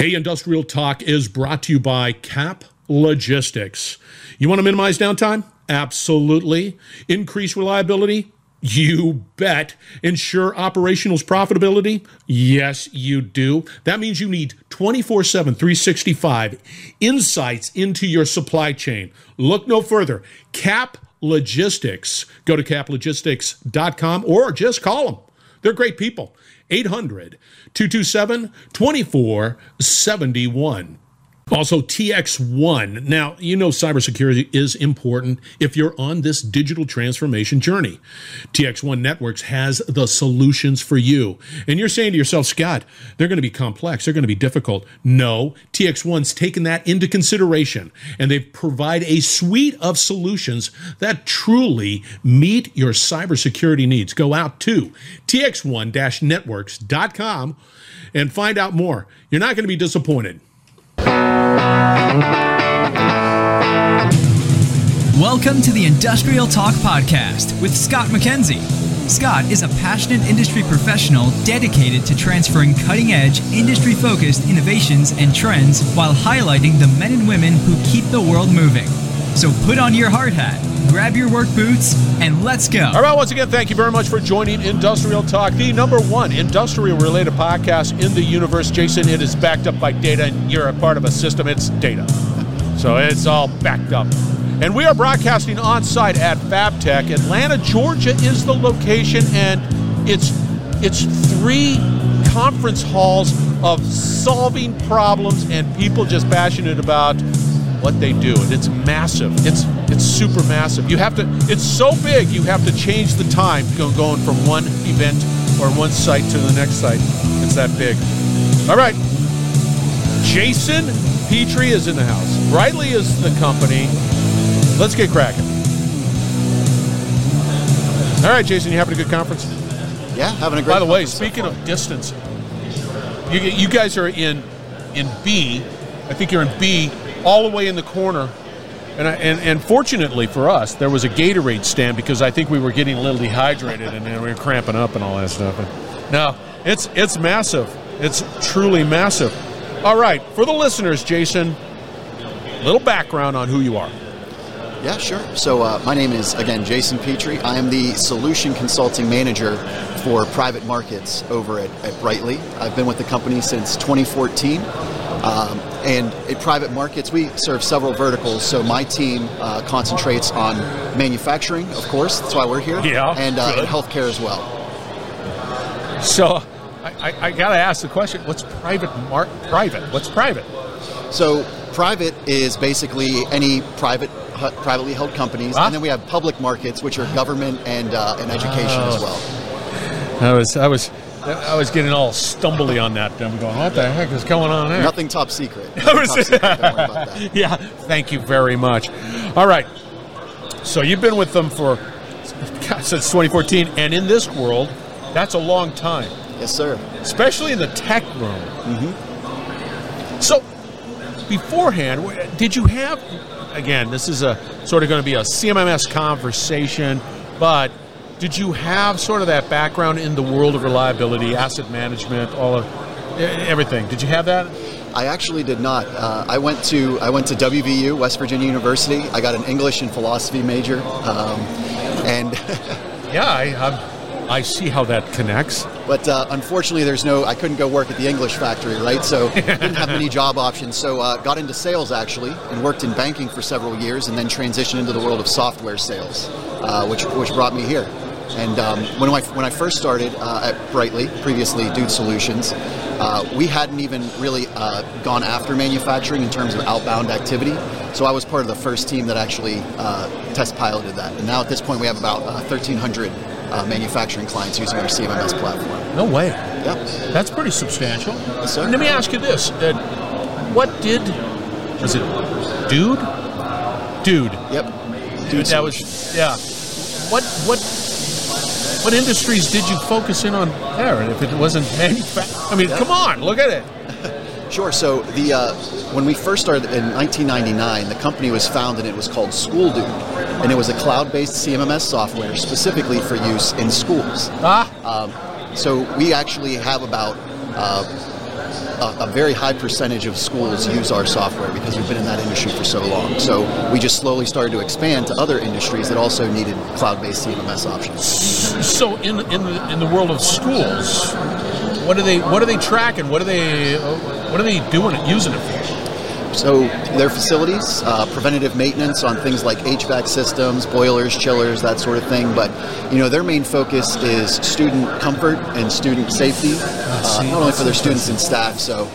Hey, Industrial Talk is brought to you by Cap Logistics. You want to minimize downtime? Absolutely. Increase reliability? You bet. Ensure operational's profitability? Yes, you do. That means you need 24 7, 365 insights into your supply chain. Look no further. Cap Logistics. Go to caplogistics.com or just call them. They're great people. 800 227 2471. Also, TX1. Now, you know cybersecurity is important if you're on this digital transformation journey. TX1 Networks has the solutions for you. And you're saying to yourself, Scott, they're going to be complex, they're going to be difficult. No, TX1's taken that into consideration and they provide a suite of solutions that truly meet your cybersecurity needs. Go out to tx1 networks.com and find out more. You're not going to be disappointed. Welcome to the Industrial Talk Podcast with Scott MacKenzie. Scott is a passionate industry professional dedicated to transferring cutting edge, industry focused innovations and trends while highlighting the men and women who keep the world moving. So put on your hard hat, grab your work boots, and let's go. All right, once again, thank you very much for joining Industrial Talk, the number one industrial related podcast in the universe. Jason, it is backed up by data, and you're a part of a system, it's data. So it's all backed up. And we are broadcasting on site at FabTech. Atlanta, Georgia is the location, and it's it's three conference halls of solving problems and people just passionate about what they do, and it's massive. It's it's super massive. You have to. It's so big. You have to change the time going from one event or one site to the next site. It's that big. All right. Jason Petri is in the house. Brightly is the company. Let's get cracking. All right, Jason, you having a good conference? Yeah, having a great. By the way, speaking so of distance, you, you guys are in in B. I think you're in B all the way in the corner. And, I, and, and fortunately for us, there was a Gatorade stand because I think we were getting a little dehydrated and we were cramping up and all that stuff. And no, it's it's massive. It's truly massive. All right, for the listeners, Jason, a little background on who you are. Yeah, sure. So uh, my name is again Jason Petri. I am the solution consulting manager for private markets over at, at Brightly. I've been with the company since 2014. Um, and in private markets, we serve several verticals. So my team uh, concentrates on manufacturing, of course. That's why we're here. Yeah. And, uh, and healthcare as well. So I, I, I got to ask the question: What's private? Mar- private? What's private? So private is basically any private privately held companies, huh? and then we have public markets, which are government and uh, and education oh. as well. I was I was I was getting all stumbly on that. I'm going, what the heck is going on there? Nothing top secret. Nothing top secret. yeah, thank you very much. All right. So you've been with them for since 2014, and in this world, that's a long time. Yes, sir. Especially in the tech room. Mm-hmm. So beforehand, did you have? Again, this is a sort of going to be a CMMS conversation, but did you have sort of that background in the world of reliability, asset management, all of everything? Did you have that? I actually did not. Uh, I went to I went to WVU, West Virginia University. I got an English and philosophy major, um, and yeah, I, I, I see how that connects. But uh, unfortunately, there's no. I couldn't go work at the English factory, right? So didn't have many job options. So uh, got into sales actually, and worked in banking for several years, and then transitioned into the world of software sales, uh, which which brought me here. And um, when, I, when I first started uh, at Brightly, previously Dude Solutions, uh, we hadn't even really uh, gone after manufacturing in terms of outbound activity. So I was part of the first team that actually uh, test piloted that. And now at this point, we have about 1,300 uh, uh, manufacturing clients using our CMMS platform. No way. Yep. That's pretty substantial. Yes, Let me ask you this. what did, was it Dude? Dude. Yep. Dude, that was, yeah. What, what what industries did you focus in on there? If it wasn't manufacturing, I mean, come on, look at it. Sure. So the uh, when we first started in 1999, the company was founded. And it was called SchoolDude, and it was a cloud-based CMMS software specifically for use in schools. Ah. Um, so we actually have about uh, a, a, very high percentage of schools use our software because we've been in that industry for so long. So we just slowly started to expand to other industries that also needed cloud-based CMMS options. So in in the, in the world of schools, what are they what are they tracking? What are they what are they doing it using it for? So their facilities, uh, preventative maintenance on things like HVAC systems, boilers, chillers, that sort of thing. But you know their main focus is student comfort and student safety, uh, not only for their students and staff. So,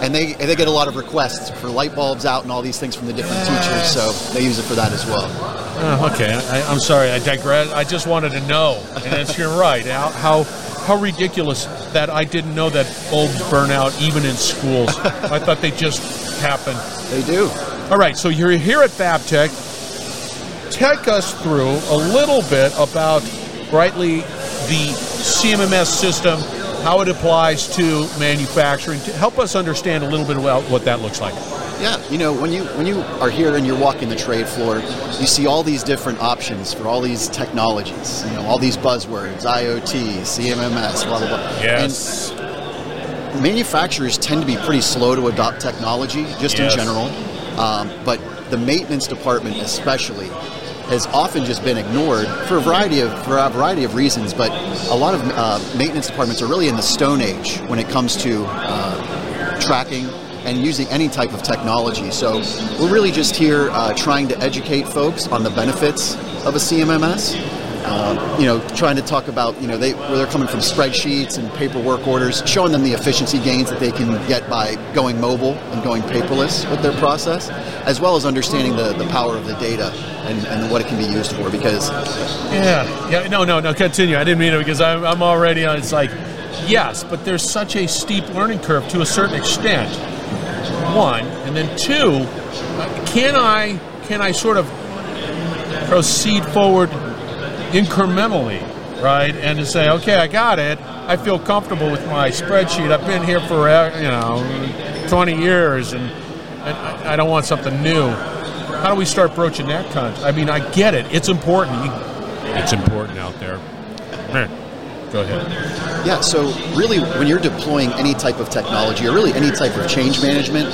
and they they get a lot of requests for light bulbs out and all these things from the different teachers. So they use it for that as well. Uh, okay, I, am sorry, I digress. I just wanted to know, and it's, you're right. How, how how ridiculous that I didn't know that bulbs burn out even in schools. I thought they just happen. They do. All right, so you're here at FabTech. Take us through a little bit about Brightly, the CMMS system, how it applies to manufacturing. To help us understand a little bit about what that looks like. Yeah, you know, when you when you are here and you're walking the trade floor, you see all these different options for all these technologies. You know, all these buzzwords: IoT, CMMS, blah blah blah. Yes. And manufacturers tend to be pretty slow to adopt technology, just yes. in general. Um, but the maintenance department, especially, has often just been ignored for a variety of for a variety of reasons. But a lot of uh, maintenance departments are really in the stone age when it comes to uh, tracking and using any type of technology. So we're really just here uh, trying to educate folks on the benefits of a CMMS. Uh, you know, trying to talk about you know they where they're coming from spreadsheets and paperwork orders, showing them the efficiency gains that they can get by going mobile and going paperless with their process, as well as understanding the, the power of the data and, and what it can be used for. Because yeah, yeah, no, no, no, continue. I didn't mean it because I'm, I'm already on. It's like yes, but there's such a steep learning curve to a certain extent one, and then two, can I can I sort of proceed forward incrementally, right? And to say, okay, I got it. I feel comfortable with my spreadsheet. I've been here for uh, you know 20 years, and, I don't want something new. How do we start broaching that content? I mean, I get it. It's important. It's important out there. Go ahead. Yeah, so really, when you're deploying any type of technology or really any type of change management,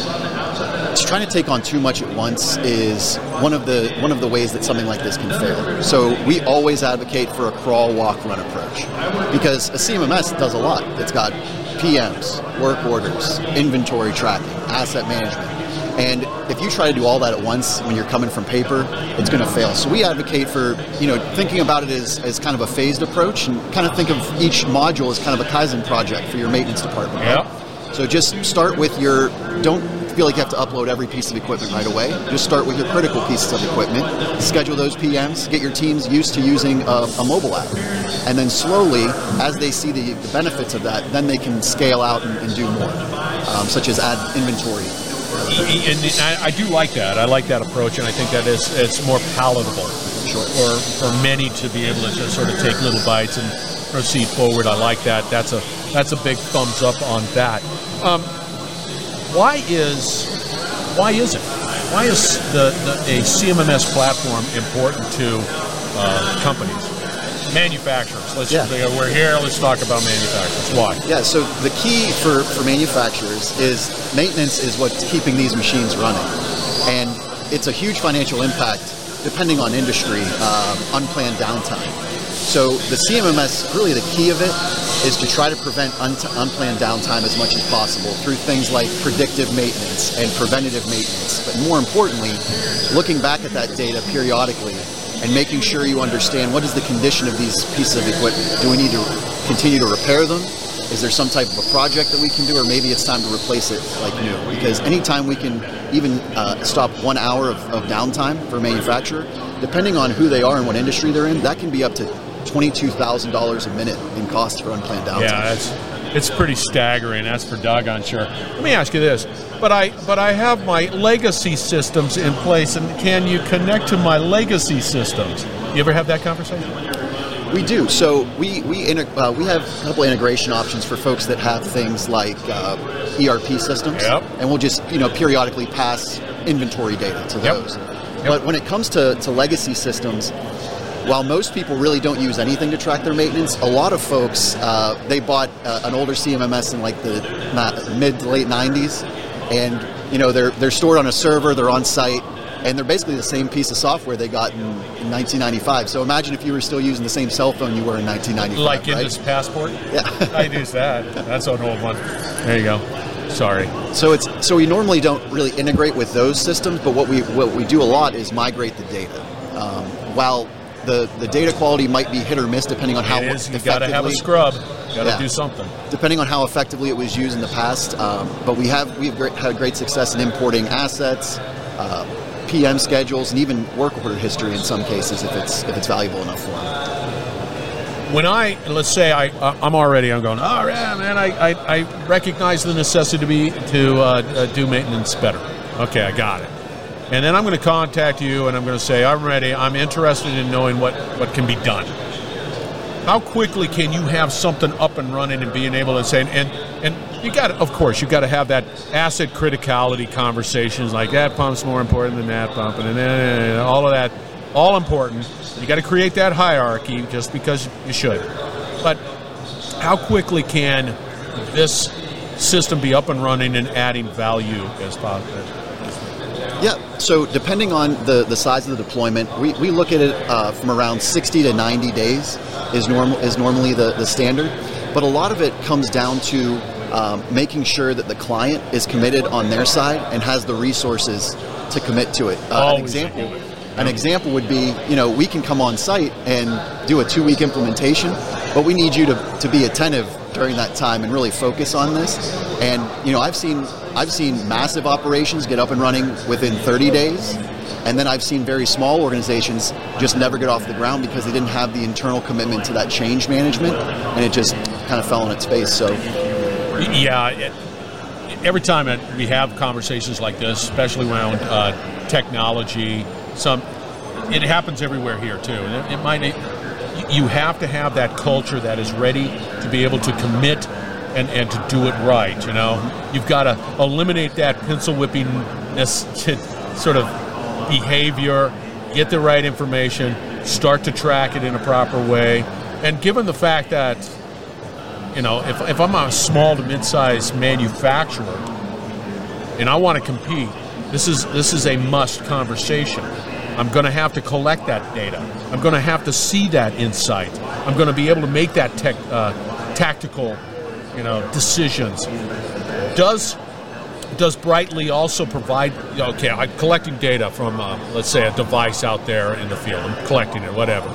trying to take on too much at once is one of the one of the ways that something like this can fail. So we always advocate for a crawl, walk, run approach because a CMMS does a lot. It's got PMs, work orders, inventory tracking, asset management. And if you try to do all that at once when you're coming from paper, it's going to fail. So we advocate for you know thinking about it as, as kind of a phased approach and kind of think of each module as kind of a Kaizen project for your maintenance department. Right? Yeah. So just start with your don't feel like you have to upload every piece of equipment right away. Just start with your critical pieces of equipment, schedule those PMs, get your teams used to using a, a mobile app, and then slowly, as they see the, the, benefits of that, then they can scale out and, and do more, um, such as add inventory and I, I, do like that. I like that approach, and I think that is it's more palatable sure. for for many to be able to just sort of take little bites and proceed forward. I like that. That's a that's a big thumbs up on that. Um, why is why is it? Why is the, the a CMMS platform important to uh, companies? Manufacturers. Let's yeah. just, we're here. Let's talk about manufacturers. Why? Yeah. So the key for for manufacturers is maintenance is what's keeping these machines running, and it's a huge financial impact depending on industry. Um, unplanned downtime. So the CMMS, really the key of it is to try to prevent un- unplanned downtime as much as possible through things like predictive maintenance and preventative maintenance. But more importantly, looking back at that data periodically and making sure you understand what is the condition of these pieces of equipment. Do we need to continue to repair them? Is there some type of a project that we can do, or maybe it's time to replace it like new? Because anytime we can even uh, stop one hour of, of downtime for a manufacturer, depending on who they are and what industry they're in, that can be up to twenty-two thousand dollars a minute in cost for unplanned downtime. Yeah, it's pretty staggering. That's for doggone sure. Let me ask you this: but I but I have my legacy systems in place, and can you connect to my legacy systems? You ever have that conversation? We do. So we we uh, we have a couple integration options for folks that have things like uh, ERP systems, yep. and we'll just you know periodically pass inventory data to those. Yep. But when it comes to, to legacy systems, while most people really don't use anything to track their maintenance, a lot of folks uh, they bought uh, an older CMMS in like the mid to late 90s, and you know they're they're stored on a server, they're on site, and they're basically the same piece of software they got in, in 1995. So imagine if you were still using the same cell phone you were in 1995. Like in right? this passport? Yeah. I use that. That's an old one. There you go. Sorry. So it's so we normally don't really integrate with those systems, but what we what we do a lot is migrate the data. Um, while the, the data quality might be hit or miss depending on how it is. You got to have a scrub. Got to Yeah. do something. depending on how effectively it was used in the past. Um, but we have we have had great success in importing assets, uh, PM schedules, and even work order history in some cases if it's if it's valuable enough for them. When I let's say I I'm already I'm going. Oh yeah, man. I, I, I recognize the necessity to be to uh, uh, do maintenance better. Okay, I got it. And then I'm going to contact you and I'm going to say I'm ready. I'm interested in knowing what what can be done. How quickly can you have something up and running and being able to say and and you got to, of course you got to have that asset criticality conversations like that pump's more important than that pump and then all of that all important. You got to create that hierarchy just because you should. But how quickly can this system be up and running and adding value as possible? Yeah. So depending on the, the size of the deployment, we, we look at it uh, from around 60 to 90 days is normal is normally the, the standard. But a lot of it comes down to um, making sure that the client is committed on their side and has the resources to commit to it. Uh, an example. An example would be, you know, we can come on site and do a two-week implementation, but we need you to, to be attentive during that time and really focus on this. And you know, I've seen I've seen massive operations get up and running within 30 days, and then I've seen very small organizations just never get off the ground because they didn't have the internal commitment to that change management, and it just kind of fell on its face. So Yeah, it, every time we have conversations like this, especially around uh, technology, some it happens everywhere here too. And it, it might you have to have that culture that is ready to be able to commit and, and to do it right. You know, you've got to eliminate that pencil whippingness sort of behavior, get the right information, start to track it in a proper way, and given the fact that you know, if, if I'm a small to mid-sized manufacturer and I want to compete, this is this is a must conversation. I'm going to have to collect that data. I'm going to have to see that insight. I'm going to be able to make that tech, uh, tactical, you know, decisions. Does does Brightly also provide? Okay, I'm collecting data from, uh, let's say, a device out there in the field. I'm collecting it, whatever.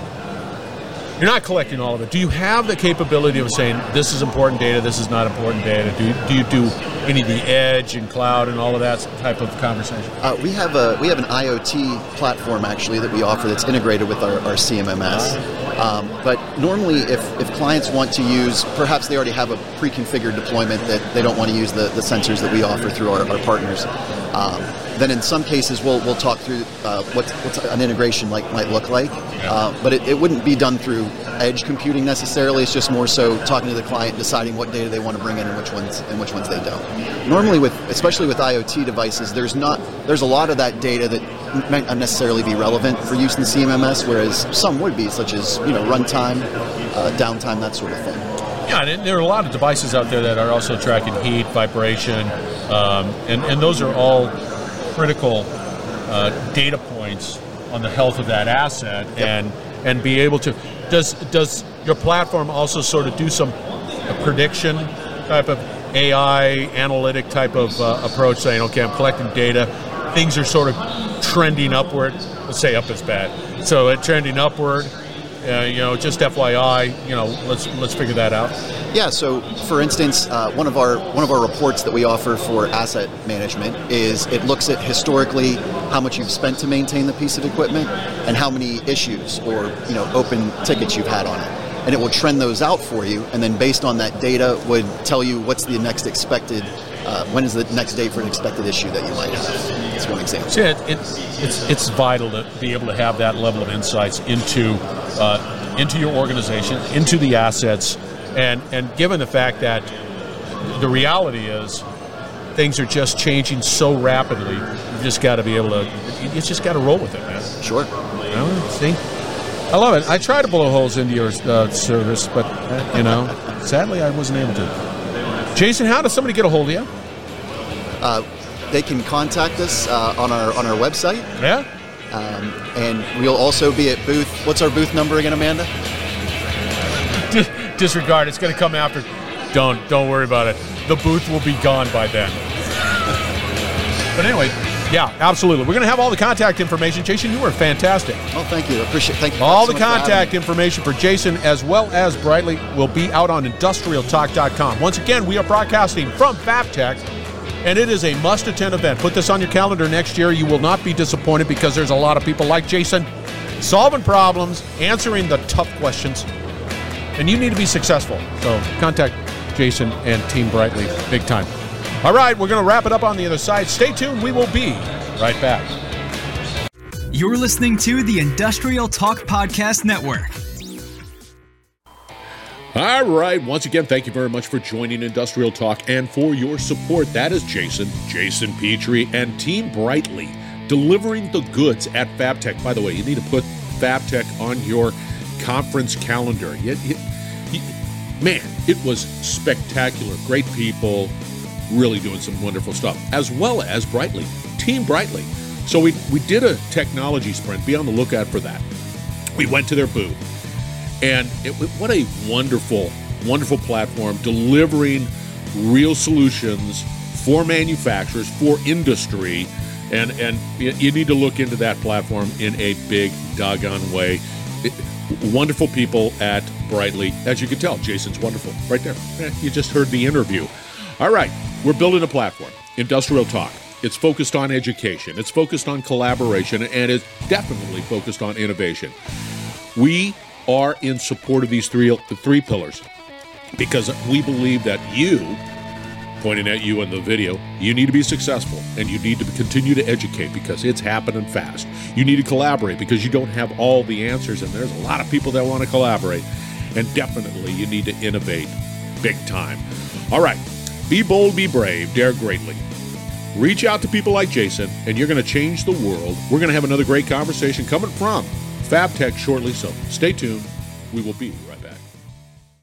You're not collecting all of it. Do you have the capability of saying this is important data, this is not important data? Do do you do any of the edge and cloud and all of that type of conversation? Uh, we have a we have an IoT platform actually that we offer that's integrated with our, our CMMS. Um, but normally, if, if clients want to use, perhaps they already have a pre-configured deployment that they don't want to use the, the sensors that we offer through our, our partners. Um, then in some cases, we'll, we'll talk through uh, what what's an integration like might look like. Uh, but it, it wouldn't be done through edge computing necessarily. It's just more so talking to the client, deciding what data they want to bring in and which ones and which ones they don't. Normally, with especially with IoT devices, there's not there's a lot of that data that might not necessarily be relevant for use in the CMMS, whereas some would be, such as you know runtime, uh, downtime, that sort of thing. Yeah, and there are a lot of devices out there that are also tracking heat, vibration, um, and, and those are all critical uh, data points on the health of that asset and and be able to does does your platform also sort of do some a prediction type of AI analytic type of uh, approach saying okay I'm collecting data. Things are sort of trending upward. Let's say up is bad. So it trending upward uh, you know just FYI you know let's let's figure that out. Yeah. So, for instance, uh, one of our one of our reports that we offer for asset management is it looks at historically how much you've spent to maintain the piece of equipment and how many issues or you know open tickets you've had on it, and it will trend those out for you, and then based on that data would tell you what's the next expected. Uh, when is the next date for an expected issue that you might have? That's one example. So it, it, it's it's vital to be able to have that level of insights into uh, into your organization, into the assets, and and given the fact that the reality is things are just changing so rapidly, You've just got to be able to you just got to roll with it, man. Sure. You know, see, I love it. I try to blow holes into your uh, service, but uh, you know, sadly, I wasn't able to. Jason, how does somebody get a hold of you? Uh, they can contact us uh, on our on our website, Yeah. um, and we'll also be at booth. What's our booth number again, Amanda? Disregard. It's going to come after. Don't don't worry about it. The booth will be gone by then. But anyway, yeah, absolutely. We're going to have all the contact information. Jason, you were fantastic. Oh, thank you. I Appreciate. Thank you. All the having contact information for Jason as well as Brightly will be out on industrialtalk.com. Once again, we are broadcasting from FabTech, and it is a must attend event. Put this on your calendar next year. You will not be disappointed because there's a lot of people like Jason solving problems, answering the tough questions, and you need to be successful. So contact Jason and Team Brightly big time. All right, we're going to wrap it up on the other side. Stay tuned. We will be right back. You're listening to the Industrial Talk Podcast Network. All right. Once again, thank you very much for joining Industrial Talk and for your support. That is Jason, Jason Petri, and Team Brightly delivering the goods at FabTech. By the way, you need to put FabTech on your conference calendar. You- you- you- man, it was spectacular. Great people, really doing some wonderful stuff, as well as Brightly, Team Brightly. So we, we did a technology sprint. Be on the lookout for that. We went to their booth. And it, what a wonderful, wonderful platform delivering real solutions for manufacturers, for industry. And, and you need to look into that platform in a big, doggone way. It- wonderful people at Brightly. As you can tell, Jason's wonderful right there. Eh, You just heard the interview. All right, we're building a platform, Industrial Talk. It's focused on education, it's focused on collaboration, and it's definitely focused on innovation. We are in support of these three three pillars because we believe that you pointing at you in the video you need to be successful and you need to continue to educate because it's happening fast you need to collaborate because you don't have all the answers and there's a lot of people that want to collaborate and definitely you need to innovate big time all right be bold be brave dare greatly reach out to people like Jason, and you're going to change the world. We're going to have another great conversation coming from FabTech shortly, so stay tuned. We will be right